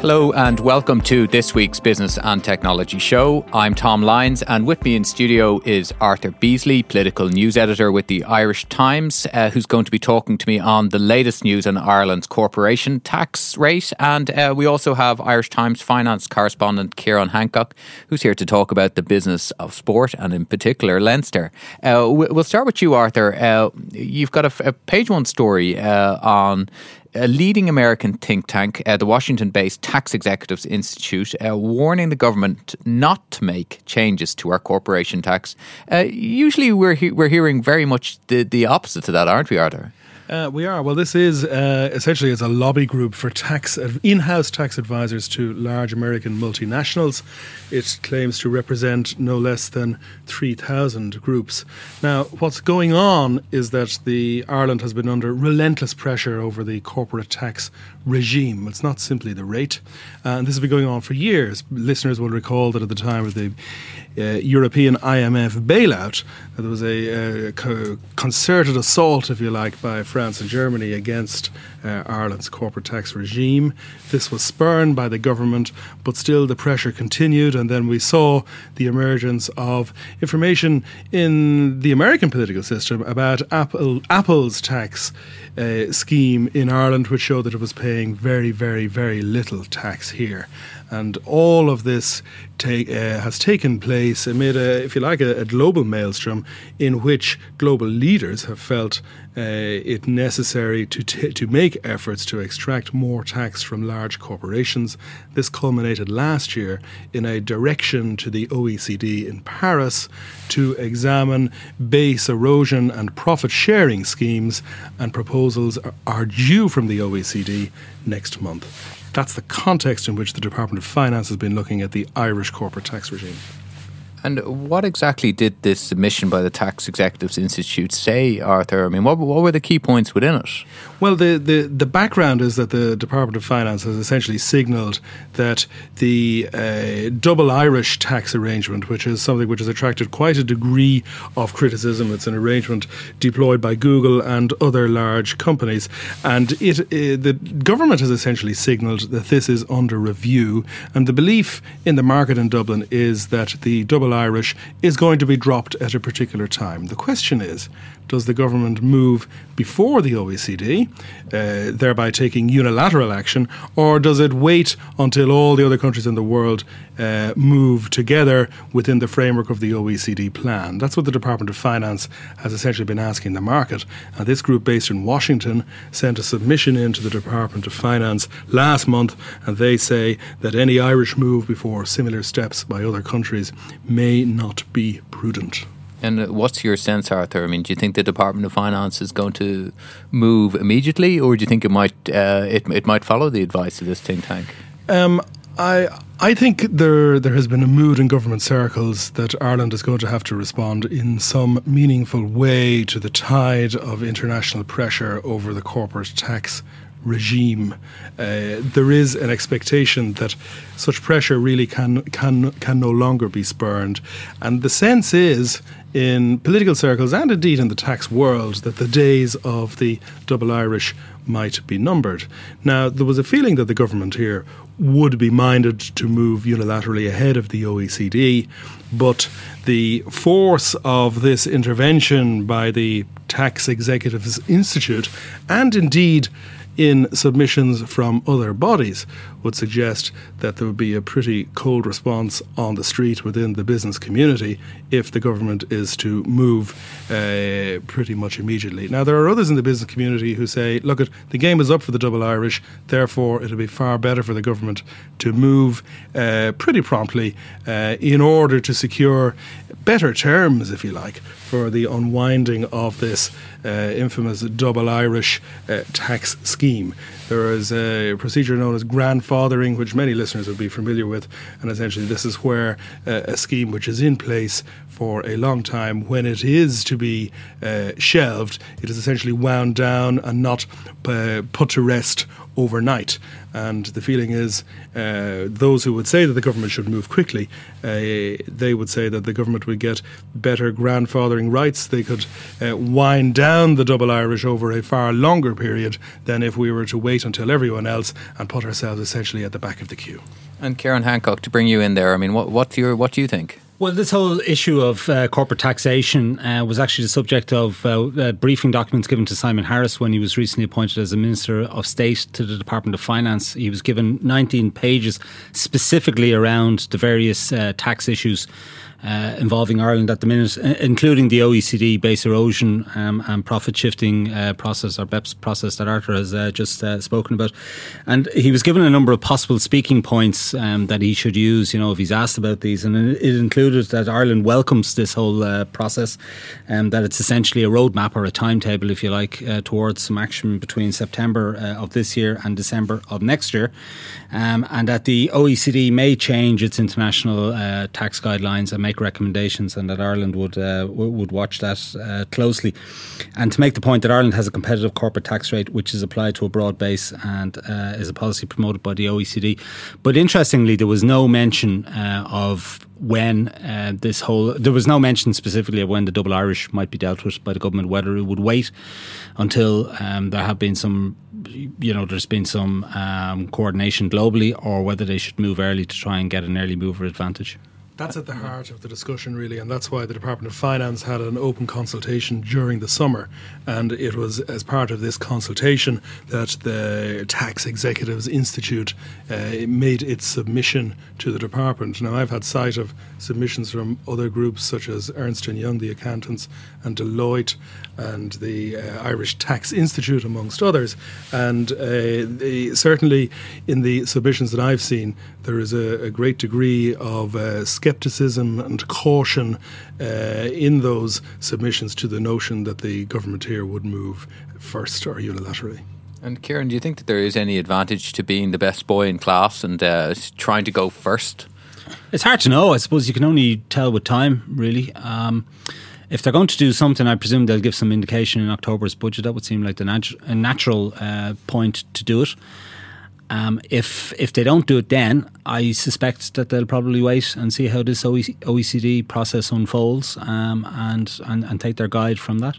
Hello and welcome to this week's Business and Technology Show. I'm Tom Lyons, and with me in studio is Arthur Beesley, political news editor with the Irish Times, uh, who's going to be talking to me on the latest news on Ireland's corporation tax rate. And uh, we also have Irish Times finance correspondent Ciarán Hancock, who's here to talk about the business of sport and, in particular, Leinster. Uh, we'll start with you, Arthur. Uh, you've got a, a, page one story uh, on a leading American think tank, uh, the Washington based Tax Executives Institute, uh, warning the government not to make changes to our corporation tax. Uh, usually we're, he- we're hearing very much the, the opposite to that, aren't we, Arthur? Uh, we are. Well, this is uh, essentially it's a lobby group for tax in-house tax advisors to large American multinationals. It claims to represent no less than three thousand groups. Now, what's going on is that the Ireland has been under relentless pressure over the corporate tax regime. It's not simply the rate, uh, and this has been going on for years. Listeners will recall that at the time of the uh, European IMF bailout. There was a, uh, a concerted assault, if you like, by France and Germany against uh, Ireland's corporate tax regime. This was spurned by the government, but still the pressure continued. And then we saw the emergence of information in the American political system about Apple, Apple's tax uh, scheme in Ireland, which showed that it was paying very, very, very little tax here. And all of this take, uh, has taken place amid, a, if you like, a, a global maelstrom in which global leaders have felt Uh, it necessary to t- to make efforts to extract more tax from large corporations. This culminated last year in a direction to the OECD in Paris to examine base erosion and profit shifting schemes, and proposals are due from the OECD next month. That's the context in which the Department of Finance has been looking at the Irish corporate tax regime. And what exactly did this submission by the Tax Executives Institute say, Arthur? I mean, what, what were the key points within it? Well, the, the, the background is that the Department of Finance has essentially signalled that the uh, double Irish tax arrangement, which is something which has attracted quite a degree of criticism, it's an arrangement deployed by Google and other large companies, and it uh, the government has essentially signalled that this is under review, and the belief in the market in Dublin is that the double Irish is going to be dropped at a particular time. The question is, does the government move before the OECD, uh, thereby taking unilateral action, or does it wait until all the other countries in the world uh, move together within the framework of the OECD plan? That's what the Department of Finance has essentially been asking the market. And this group, based in Washington, sent a submission into the Department of Finance last month, and they say that any Irish move before similar steps by other countries may not be prudent. And what's your sense, Arthur? I mean, do you think the Department of Finance is going to move immediately, or do you think it might uh, it, it might follow the advice of this think tank? Um, I I think there there has been a mood in government circles that Ireland is going to have to respond in some meaningful way to the tide of international pressure over the corporate tax regime. Uh, there is an expectation that such pressure really can can can no longer be spurned, and the sense is in political circles and indeed in the tax world that the days of the double Irish might be numbered. Now, there was a feeling that the government here would be minded to move unilaterally ahead of the OECD, but the force of this intervention by the Tax Executives Institute, and indeed in submissions from other bodies would suggest that there would be a pretty cold response on the street within the business community if the government is to move uh, pretty much immediately. Now, there are others in the business community who say, look, at the game is up for the double Irish, therefore, it'll be far better for the government to move uh, pretty promptly uh, in order to secure better terms, if you like, for the unwinding of this uh, infamous double Irish uh, tax scheme. There is a procedure known as grandfathering, which many listeners would be familiar with, and essentially this is where uh, a scheme which is in place for a long time, when it is to be uh, shelved, it is essentially wound down and not uh, put to rest overnight. And the feeling is uh, those who would say that the government should move quickly, uh, they would say that the government would get better grandfathering rights. They could uh, wind down the double Irish over a far longer period than if we were to wait until everyone else and put ourselves essentially at the back of the queue. And Ciarán Hancock, to bring you in there, I mean, what, what's your, what do you think? Well, this whole issue of uh, corporate taxation uh, was actually the subject of uh, uh, briefing documents given to Simon Harris when he was recently appointed as a Minister of State to the Department of Finance. He was given 19 pages specifically around the various uh, tax issues uh, involving Ireland at the minute, including the OECD base erosion um, and profit shifting uh, process, or BEPS process that Arthur has uh, just uh, spoken about. And he was given a number of possible speaking points um, that he should use, you know, if he's asked about these. And it included that Ireland welcomes this whole uh, process and that it's essentially a roadmap or a timetable, if you like, uh, towards some action between September of this year and December of next year. Um, and that the OECD may change its international tax guidelines and make recommendations, and that Ireland would uh, would watch that uh, closely. And to make the point that Ireland has a competitive corporate tax rate, which is applied to a broad base and uh, is a policy promoted by the OECD. But interestingly, there was no mention uh, of when uh, this whole there was no mention specifically of when the double Irish might be dealt with by the government, whether it would wait until um, there have been some you know there's been some um, coordination globally, or whether they should move early to try and get an early mover advantage. That's at the heart of the discussion, really, and that's why the Department of Finance had an open consultation during the summer. And it was as part of this consultation that the Tax Executives Institute uh, made its submission to the department. Now, I've had sight of submissions from other groups such as Ernst Young, the accountants, and Deloitte, and the uh, Irish Tax Institute, amongst others. And uh, the, certainly, in the submissions that I've seen, there is a, a great degree of uh, scepticism and caution uh, in those submissions to the notion that the government here would move first or unilaterally. And Ciarán, do you think that there is any advantage to being the best boy in class and uh, trying to go first? It's hard to know. I suppose you can only tell with time, really. Um, if they're going to do something, I presume they'll give some indication in October's budget. That would seem like the nat- a natural uh, point to do it. Um, if if they don't do it then, I suspect that they'll probably wait and see how this OECD process unfolds um, and, and, and take their guide from that.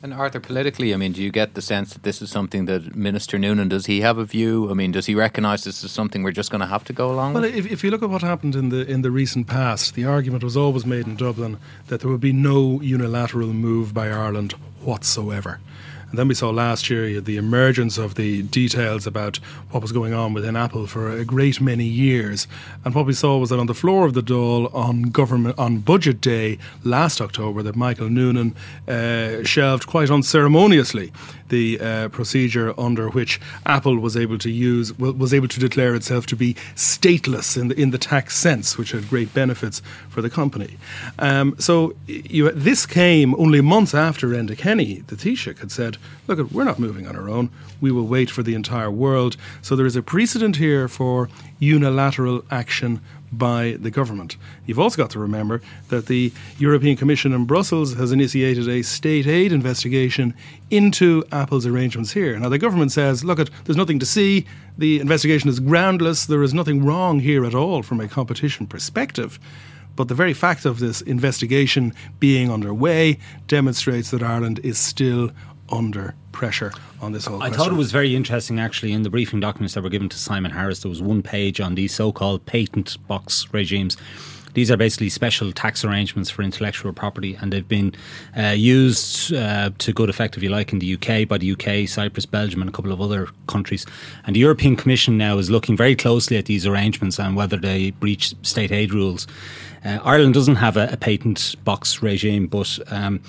And Arthur, politically, I mean, do you get the sense that this is something that Minister Noonan does he have a view? I mean, does he recognise this is something we're just going to have to go along? Well, with? if, if you look at what happened in the in the recent past, the argument was always made in Dublin that there would be no unilateral move by Ireland whatsoever. And then we saw last year the emergence of the details about what was going on within Apple for a great many years. And what we saw was that on the floor of the Dáil on government on budget day last October, that Michael Noonan uh, shelved quite unceremoniously the uh, procedure under which Apple was able to use was able to declare itself to be stateless in the in the tax sense, which had great benefits for the company. Um, so you, this came only months after Enda Kenny, the Taoiseach, had said, "Look, we're not moving on our own. We will wait for the entire world." So there is a precedent here for unilateral action by the government. You've also got to remember that the European Commission in Brussels has initiated a state aid investigation into Apple's arrangements here. Now, the government says, look, there's nothing to see, the investigation is groundless, there is nothing wrong here at all from a competition perspective. But the very fact of this investigation being underway demonstrates that Ireland is still under pressure on this whole. Thing. I question. thought it was very interesting, actually, in the briefing documents that were given to Simon Harris. There was one page on these so-called patent box regimes. These are basically special tax arrangements for intellectual property, and they've been uh, used uh, to good effect, if you like, in the UK by the UK, Cyprus, Belgium, and a couple of other countries. And the European Commission now is looking very closely at these arrangements and whether they breach state aid rules. Uh, Ireland doesn't have a, a, patent box regime, but um,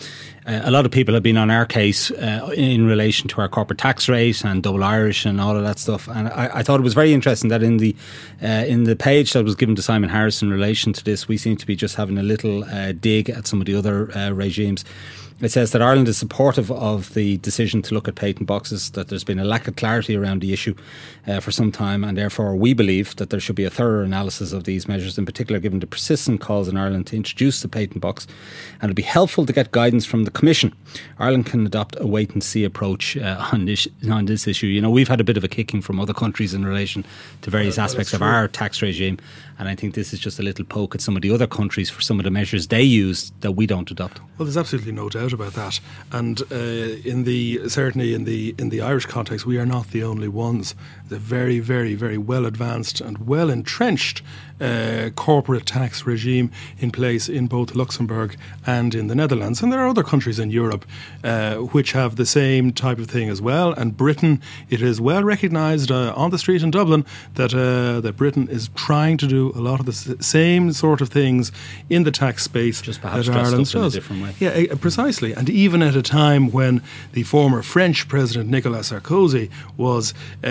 uh, a lot of people have been on our case uh, in relation to our corporate tax rate and double Irish and all of that stuff. And I, I thought it was very interesting that in the uh, in the page that was given to Simon Harris in relation to this, we seem to be just having a little uh, dig at some of the other uh, regimes. It says that Ireland is supportive of the decision to look at patent boxes, that there's been a lack of clarity around the issue uh, for some time, and therefore we believe that there should be a thorough analysis of these measures, in particular given the persistent calls in Ireland to introduce the patent box, and it'd be helpful to get guidance from the Commission. Ireland can adopt a wait and see approach uh, on this on this issue. You know, we've had a bit of a kicking from other countries in relation to various aspects of our tax regime, and I think this is just a little poke at some of the other countries for some of the measures they use that we don't adopt. Well, there's absolutely no doubt about that, and uh, in the certainly in the in the Irish context, we are not the only ones. The very, very, very well advanced and well entrenched uh, corporate tax regime in place in both Luxembourg and in the Netherlands. And there are other countries in Europe uh, which have the same type of thing as well. And Britain, it is well recognised uh, on the street in Dublin that uh, that Britain is trying to do a lot of the same sort of things in the tax space Just perhaps that Ireland does. Yeah, precisely. And even at a time when the former French President Nicolas Sarkozy was uh,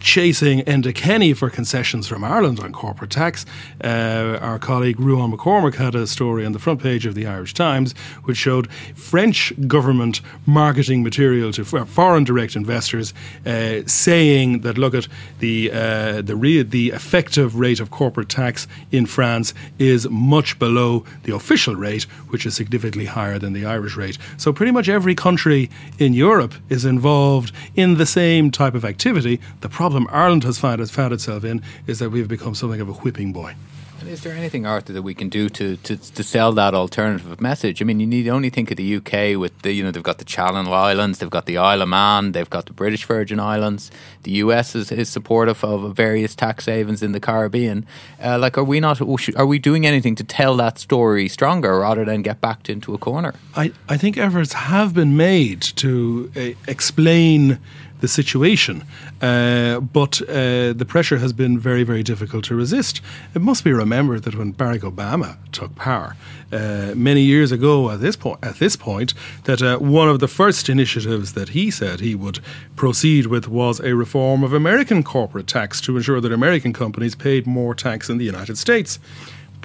chasing Enda Kenny for concessions from Ireland on corporate tax. Uh, our colleague Ruadhán Mac Cormaic had a story on the front page of the Irish Times which showed French government marketing material to foreign direct investors uh, saying that look at the uh, the re- the effective rate of corporate tax in France is much below the official rate, which is significantly higher than the Irish rate. So pretty much every country in Europe is involved in the same type of activity. The problem Ireland has found, has found itself in is is that we've become something of a whipping boy. And is there anything, Arthur, that we can do to, to, to sell that alternative message? I mean, you need only think of the UK with the, you know, they've got the Channel Islands, they've got the Isle of Man, they've got the British Virgin Islands. The US is, is supportive of various tax havens in the Caribbean. Uh, like, are we not, are we doing anything to tell that story stronger rather than get backed into a corner? I, I think efforts have been made to uh, explain the situation. Uh, but uh, the pressure has been very, very difficult to resist. It must be remembered that when Barack Obama took power uh, many years ago, at this point, at this point, that uh, one of the first initiatives that he said he would proceed with was a reform of American corporate tax to ensure that American companies paid more tax in the United States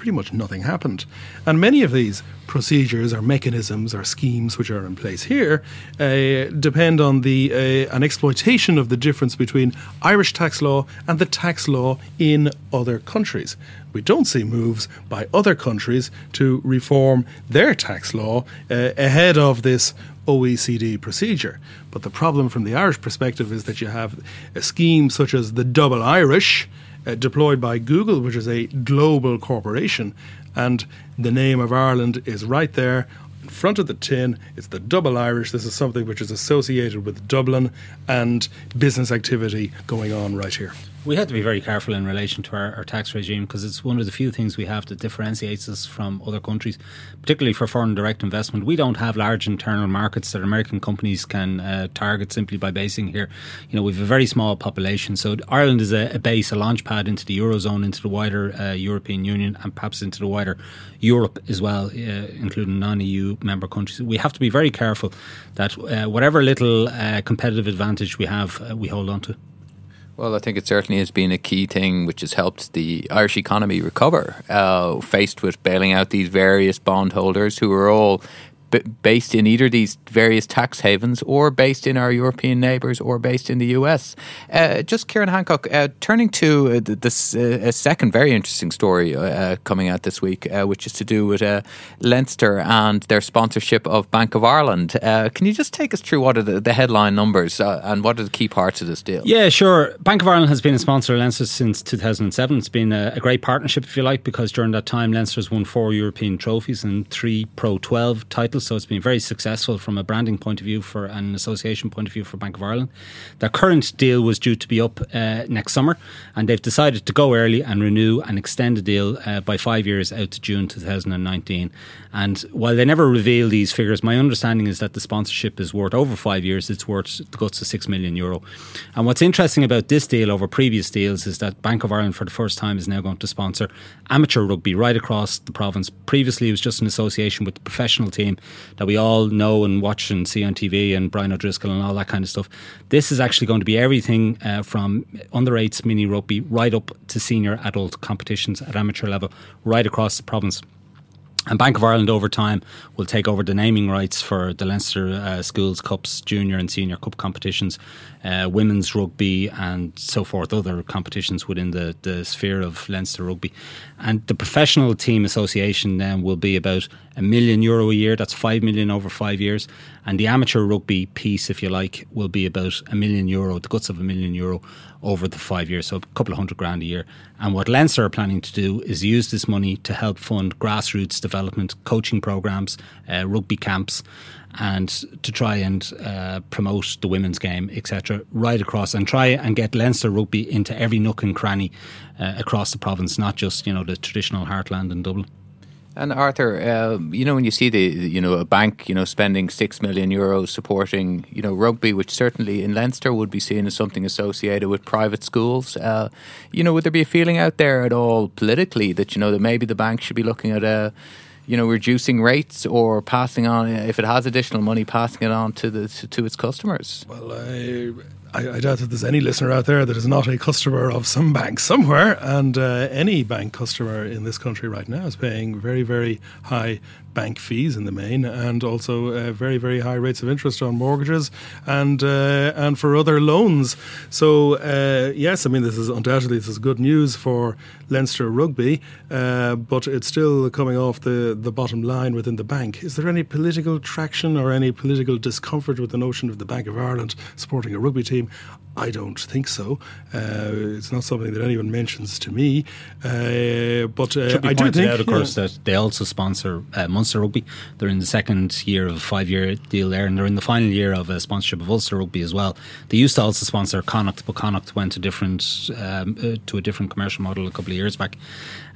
pretty much nothing happened. And many of these procedures or mechanisms or schemes which are in place here uh, depend on the uh, an exploitation of the difference between Irish tax law and the tax law in other countries. We don't see moves by other countries to reform their tax law uh, ahead of this OECD procedure. But the problem from the Irish perspective is that you have a scheme such as the double Irish, uh, deployed by Google, which is a global corporation, and the name of Ireland is right there in front of the tin. It's the double Irish. This is something which is associated with Dublin and business activity going on right here we have to be very careful in relation to our, our tax regime because it's one of the few things we have that differentiates us from other countries, particularly for foreign direct investment. We don't have large internal markets that American companies can uh, target simply by basing here. You know, we have a very small population, so Ireland is a, a base, a launch pad into the eurozone, into the wider uh, European Union, and perhaps into the wider Europe as well, uh, including non-EU member countries. We have to be very careful that uh, whatever little uh, competitive advantage we have, uh, we hold on to. Well, I think it certainly has been a key thing which has helped the Irish economy recover, uh, faced with bailing out these various bondholders who are all b- based in either these various tax havens or based in our European neighbours or based in the US. Uh, just Ciarán Hancock, uh, turning to uh, this uh, a second very interesting story uh, coming out this week, which is to do with Leinster and their sponsorship of Bank of Ireland. can you just take us through what are the, the headline numbers and what are the key parts of this deal? Yeah, sure. Bank of Ireland has been a sponsor of Leinster since 2007. It's been a, a great partnership, if you like, because during that time Leinster's won four European trophies and three Pro 12 titles so it's been very successful from a branding point of view for an association point of view for Bank of Ireland. Their current deal was due to be up uh, next summer, and they've decided to go early and renew and extend the deal uh, by five years out to June 2019. And while they never reveal these figures, my understanding is that the sponsorship is worth over five years. It's worth the guts of six million euro. And what's interesting about this deal over previous deals is that Bank of Ireland, for the first time, is now going to sponsor amateur rugby right across the province. Previously, it was just an association with the professional team that we all know and watch and see on TV and Brian O'Driscoll and all that kind of stuff. This is actually going to be everything uh, from under eights mini rugby right up to senior adult competitions at amateur level right across the province. And Bank of Ireland over time will take over the naming rights for the Leinster uh, Schools Cups, Junior and Senior Cup competitions, uh, women's rugby, and so forth, other competitions within the, the sphere of Leinster rugby. And the professional team association then will be about a million euro a year. That's five million over five years. And the amateur rugby piece, if you like, will be about a million euro, the guts of a million euro over the five years, so a couple of hundred grand a year. And what Leinster are planning to do is use this money to help fund grassroots development, coaching programs, uh, rugby camps, and to try and uh, promote the women's game, etc., right across, and try and get Leinster rugby into every nook and cranny uh, across the province, not just you know the traditional heartland in Dublin. And Arthur, uh, you know when you see the you know a bank you know spending six million euros supporting you know rugby, which certainly in Leinster would be seen as something associated with private schools. Uh, you know, would there be a feeling out there at all politically that you know that maybe the bank should be looking at a uh, you know reducing rates or passing on if it has additional money, passing it on to the to, to its customers? Well, I I, I, doubt that there's any listener out there that is not a customer of some bank somewhere. And uh, any bank customer in this country right now is paying very, very high bank fees in the main, and also uh, very very high rates of interest on mortgages and uh, and for other loans. So uh, yes, I mean this is undoubtedly this is good news for Leinster rugby, uh, but it's still coming off the the bottom line within the bank. Is there any political traction or any political discomfort with the notion of the Bank of Ireland supporting a rugby team? team. I don't think so. Uh, it's not something that anyone mentions to me. Uh, but uh, I do think, out, of course, that they also sponsor uh, Munster Rugby. They're in the second year of a five-year deal there, and they're in the final year of a sponsorship of Ulster Rugby as well. They used to also sponsor Connacht, but Connacht went to different um, uh, to a different commercial model a couple of years back.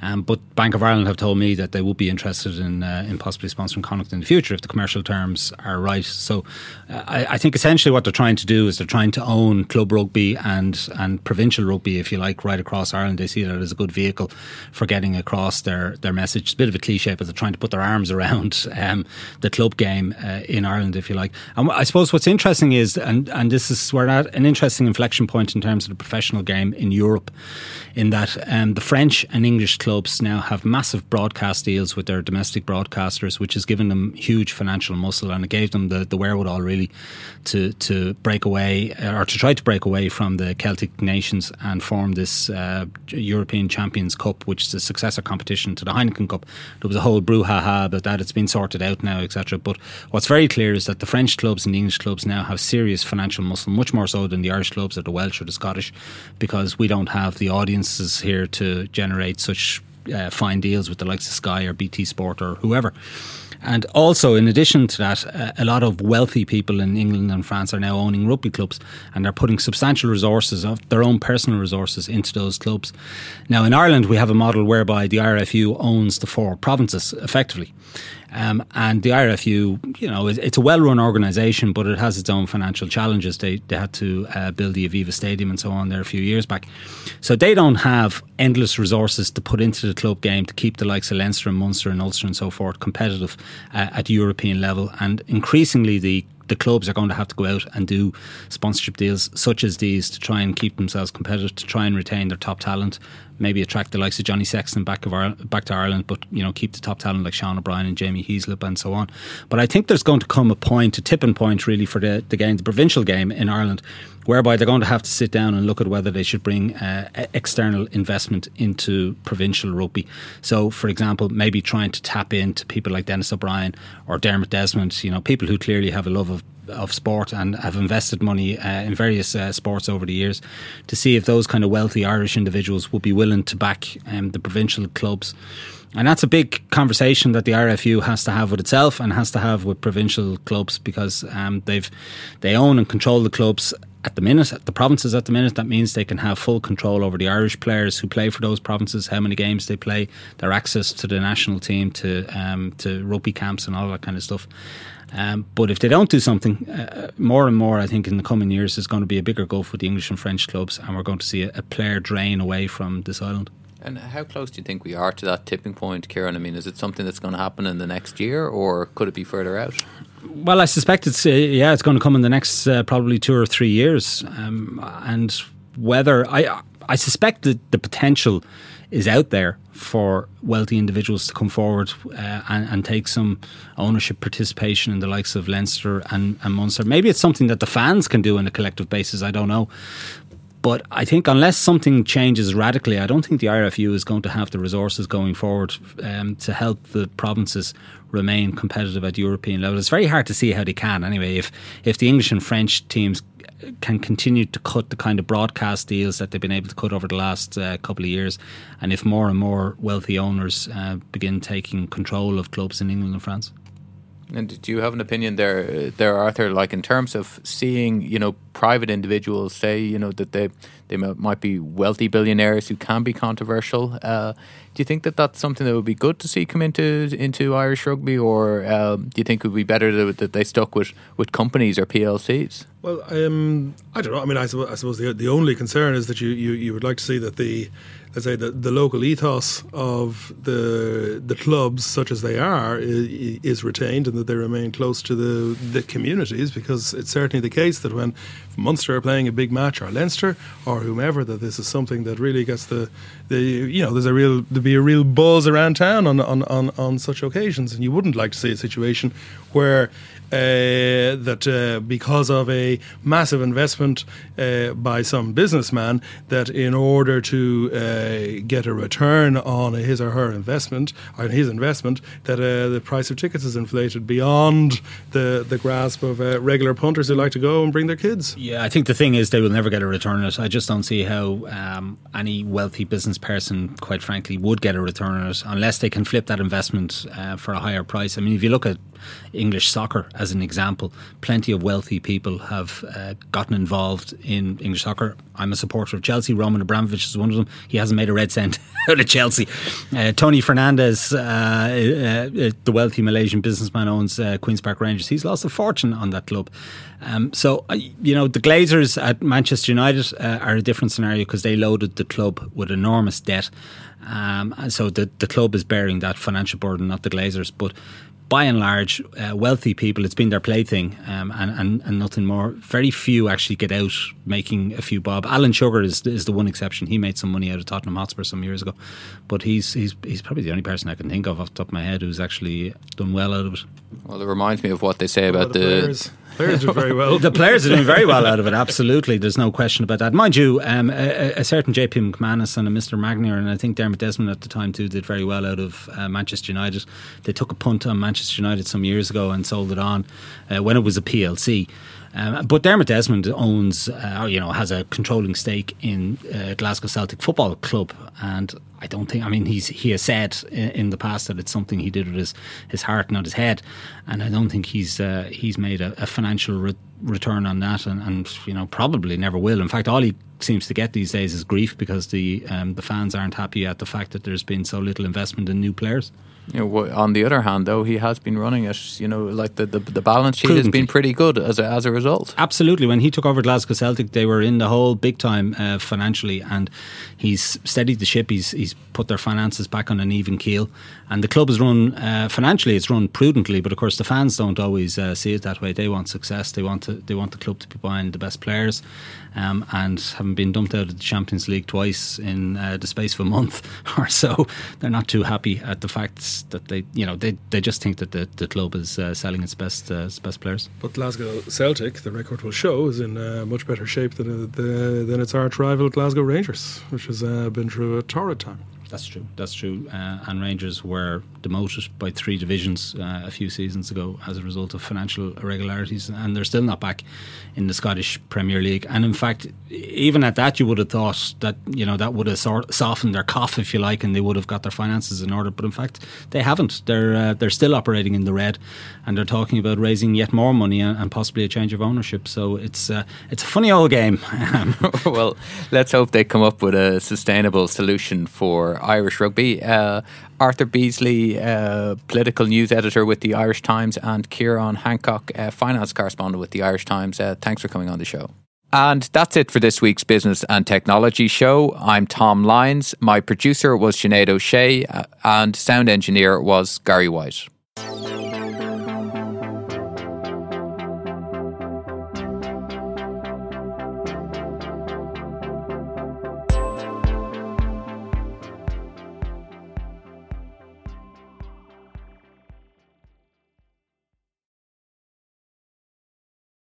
Um, but Bank of Ireland have told me that they would be interested in uh, in possibly sponsoring Connacht in the future if the commercial terms are right. So I, I think essentially what they're trying to do is they're trying to own club club rugby and and provincial rugby, if you like, right across Ireland. They see that as a good vehicle for getting across their their message. It's a bit of a cliche, but they're trying to put their arms around um, the club game uh, in Ireland, if you like. And I suppose what's interesting is, and and this is we're at an interesting inflection point in terms of the professional game in Europe, in that um, the French and English clubs now have massive broadcast deals with their domestic broadcasters, which has given them huge financial muscle and it gave them the, the wherewithal really to to break away or to try to break away from the Celtic nations and form this uh, European Champions Cup, which is a successor competition to the Heineken Cup. There was a whole brouhaha about that. It's been sorted out now, etc. But what's very clear is that the French clubs and the English clubs now have serious financial muscle, much more so than the Irish clubs or the Welsh or the Scottish, because we don't have the audiences here to generate such uh, fine deals with the likes of Sky or BT Sport or whoever. And also, in addition to that, uh, a lot of wealthy people in England and France are now owning rugby clubs and they're putting substantial resources of their own personal resources into those clubs. Now, in Ireland, we have a model whereby the IRFU owns the four provinces effectively. Um, and the IRFU, you know, it's a well-run organisation, but it has its own financial challenges. They they had to uh, build the Aviva Stadium and so on there a few years back, so they don't have endless resources to put into the club game to keep the likes of Leinster and Munster and Ulster and so forth competitive uh, at European level. And increasingly, the the clubs are going to have to go out and do sponsorship deals such as these to try and keep themselves competitive, to try and retain their top talent, maybe attract the likes of Johnny Sexton back of Ireland, back to Ireland, but you know keep the top talent like Sean O'Brien and Jamie Heaslip and so on. But I think there's going to come a point, a tipping point, really for the the game, the provincial game in Ireland, whereby they're going to have to sit down and look at whether they should bring uh, external investment into provincial rugby. So, for example, maybe trying to tap into people like Denis O'Brien or Dermot Desmond, you know, people who clearly have a love of of sport and have invested money uh, in various uh, sports over the years to see if those kind of wealthy Irish individuals would be willing to back um, the provincial clubs. And that's a big conversation that the IRFU has to have with itself and has to have with provincial clubs because um, they've they own and control the clubs at the minute, at the provinces at the minute, that means they can have full control over the Irish players who play for those provinces, how many games they play, their access to the national team, to um, to rugby camps, and all that kind of stuff. Um, but if they don't do something, uh, more and more, I think in the coming years, there's going to be a bigger gulf with the English and French clubs, and we're going to see a, a player drain away from this island. And how close do you think we are to that tipping point, Ciarán? I mean, is it something that's going to happen in the next year, or could it be further out? Well, I suspect it's uh, yeah, it's going to come in the next uh, probably two or three years, um, and whether I I suspect that the potential is out there for wealthy individuals to come forward uh, and, and, take some ownership participation in the likes of Leinster and, and Munster. Maybe it's something that the fans can do on a collective basis. I don't know. But I think unless something changes radically, I don't think the IRFU is going to have the resources going forward um, to help the provinces remain competitive at European level. It's very hard to see how they can. Anyway, if if the English and French teams can continue to cut the kind of broadcast deals that they've been able to cut over the last uh, couple of years, and if more and more wealthy owners uh, begin taking control of clubs in England and France. And do you have an opinion there, there, Arthur? Like in terms of seeing, you know, private individuals say, you know, that they they might be wealthy billionaires who can be controversial. Uh, do you think that that's something that would be good to see come into into Irish rugby, or um, do you think it would be better that, they stuck with, with companies or PLCs? Well, um, I don't know. I mean, I suppose, I suppose the the only concern is that you, you, you would like to see that the let's say the, the local ethos of the the clubs, such as they are, is, is, retained, and that they remain close to the the communities. Because it's certainly the case that when Munster are playing a big match, or Leinster, or whomever, that this is something that really gets the the you know there's a real there'd be a real buzz around town on on on, on such occasions, and you wouldn't like to see a situation where uh, that uh, because of a massive investment uh, by some businessman, that in order to uh, get a return on his or her investment, on his investment, that uh, the price of tickets is inflated beyond the, the grasp of uh, regular punters who like to go and bring their kids. Yeah, I think the thing is they will never get a return on it. I just don't see how um, any wealthy business person, quite frankly, would get a return on it unless they can flip that investment for a higher price. I mean, if you look at English soccer as an example. Plenty of wealthy people have uh, gotten involved in English soccer. I'm a supporter of Chelsea. Roman Abramovich is one of them. He hasn't made a red cent out of Chelsea. Uh, Tony Fernandes, uh, uh, uh the wealthy Malaysian businessman, owns uh, Queen's Park Rangers. He's lost a fortune on that club. Um, so, you know, the Glazers at Manchester United are a different scenario because they loaded the club with enormous debt. Um, and so the, the club is bearing that financial burden, not the Glazers. But by and large, uh, wealthy people, it's been their plaything um, and, and, and nothing more. Very few actually get out making a few bob. Alan Sugar is, is the one exception. He made some money out of Tottenham Hotspur some years ago, but he's, he's, he's probably the only person I can think of off the top of my head who's actually done well out of it. Well, it reminds me of what they say about the, the players. Do very well. the players are doing very well out of it. Absolutely, there's no question about that. Mind you, um, a, a, certain JP McManus and a Mr. Magnier, and I think Dermot Desmond at the time too, did very well out of uh, Manchester United. They took a punt on Manchester United some years ago and sold it on uh, when it was a PLC. Um, but Dermot Desmond owns, uh, you know, has a controlling stake in uh, Glasgow Celtic Football Club, and I don't think. I mean, he's he has said in, in, the past that it's something he did with his, his heart, not his head, and I don't think he's uh, he's made a, a financial re- return on that, and, and, you know probably never will. In fact, all he seems to get these days is grief because the um, the fans aren't happy at the fact that there's been so little investment in new players. You know, on the other hand, though, he has been running it. You know, like the, the, the balance sheet Prudently. has been pretty good as a, as a result. Absolutely. When he took over Glasgow Celtic, they were in the hole big time uh, financially, and he's steadied the ship. He's he's put their finances back on an even keel, and the club is run uh, financially. It's run prudently, but of course the fans don't always uh, see it that way. They want success. They want to, they want the club to be buying the best players, um, and having been dumped out of the Champions League twice in uh, the space of a month or so, they're not too happy at the fact that they you know they, they just think that the, the club is uh, selling its best uh, its best players. But Glasgow Celtic, the record will show, is in uh, much better shape than the, than its arch rival Glasgow Rangers, which has been through a torrid time. That's true. That's true. Uh, and Rangers were demoted by three divisions uh, a few seasons ago as a result of financial irregularities, and they're still not back in the Scottish Premier League. And in fact, even at that, you would have thought that you know that would have softened their cough, if you like, and they would have got their finances in order. But in fact, they haven't. They're uh, they're still operating in the red, and they're talking about raising yet more money and, and possibly a change of ownership. So it's uh, it's a funny old game. well, let's hope they come up with a sustainable solution for Irish rugby. Uh, Arthur Beesley, uh, political news editor with the Irish Times, and Ciarán Hancock, uh, finance correspondent with the Irish Times. Uh, thanks for coming on the show. And that's it for this week's Business and Technology Show. I'm Tom Lyons. My producer was Sinead O'Shea, uh, and sound engineer was Gary White.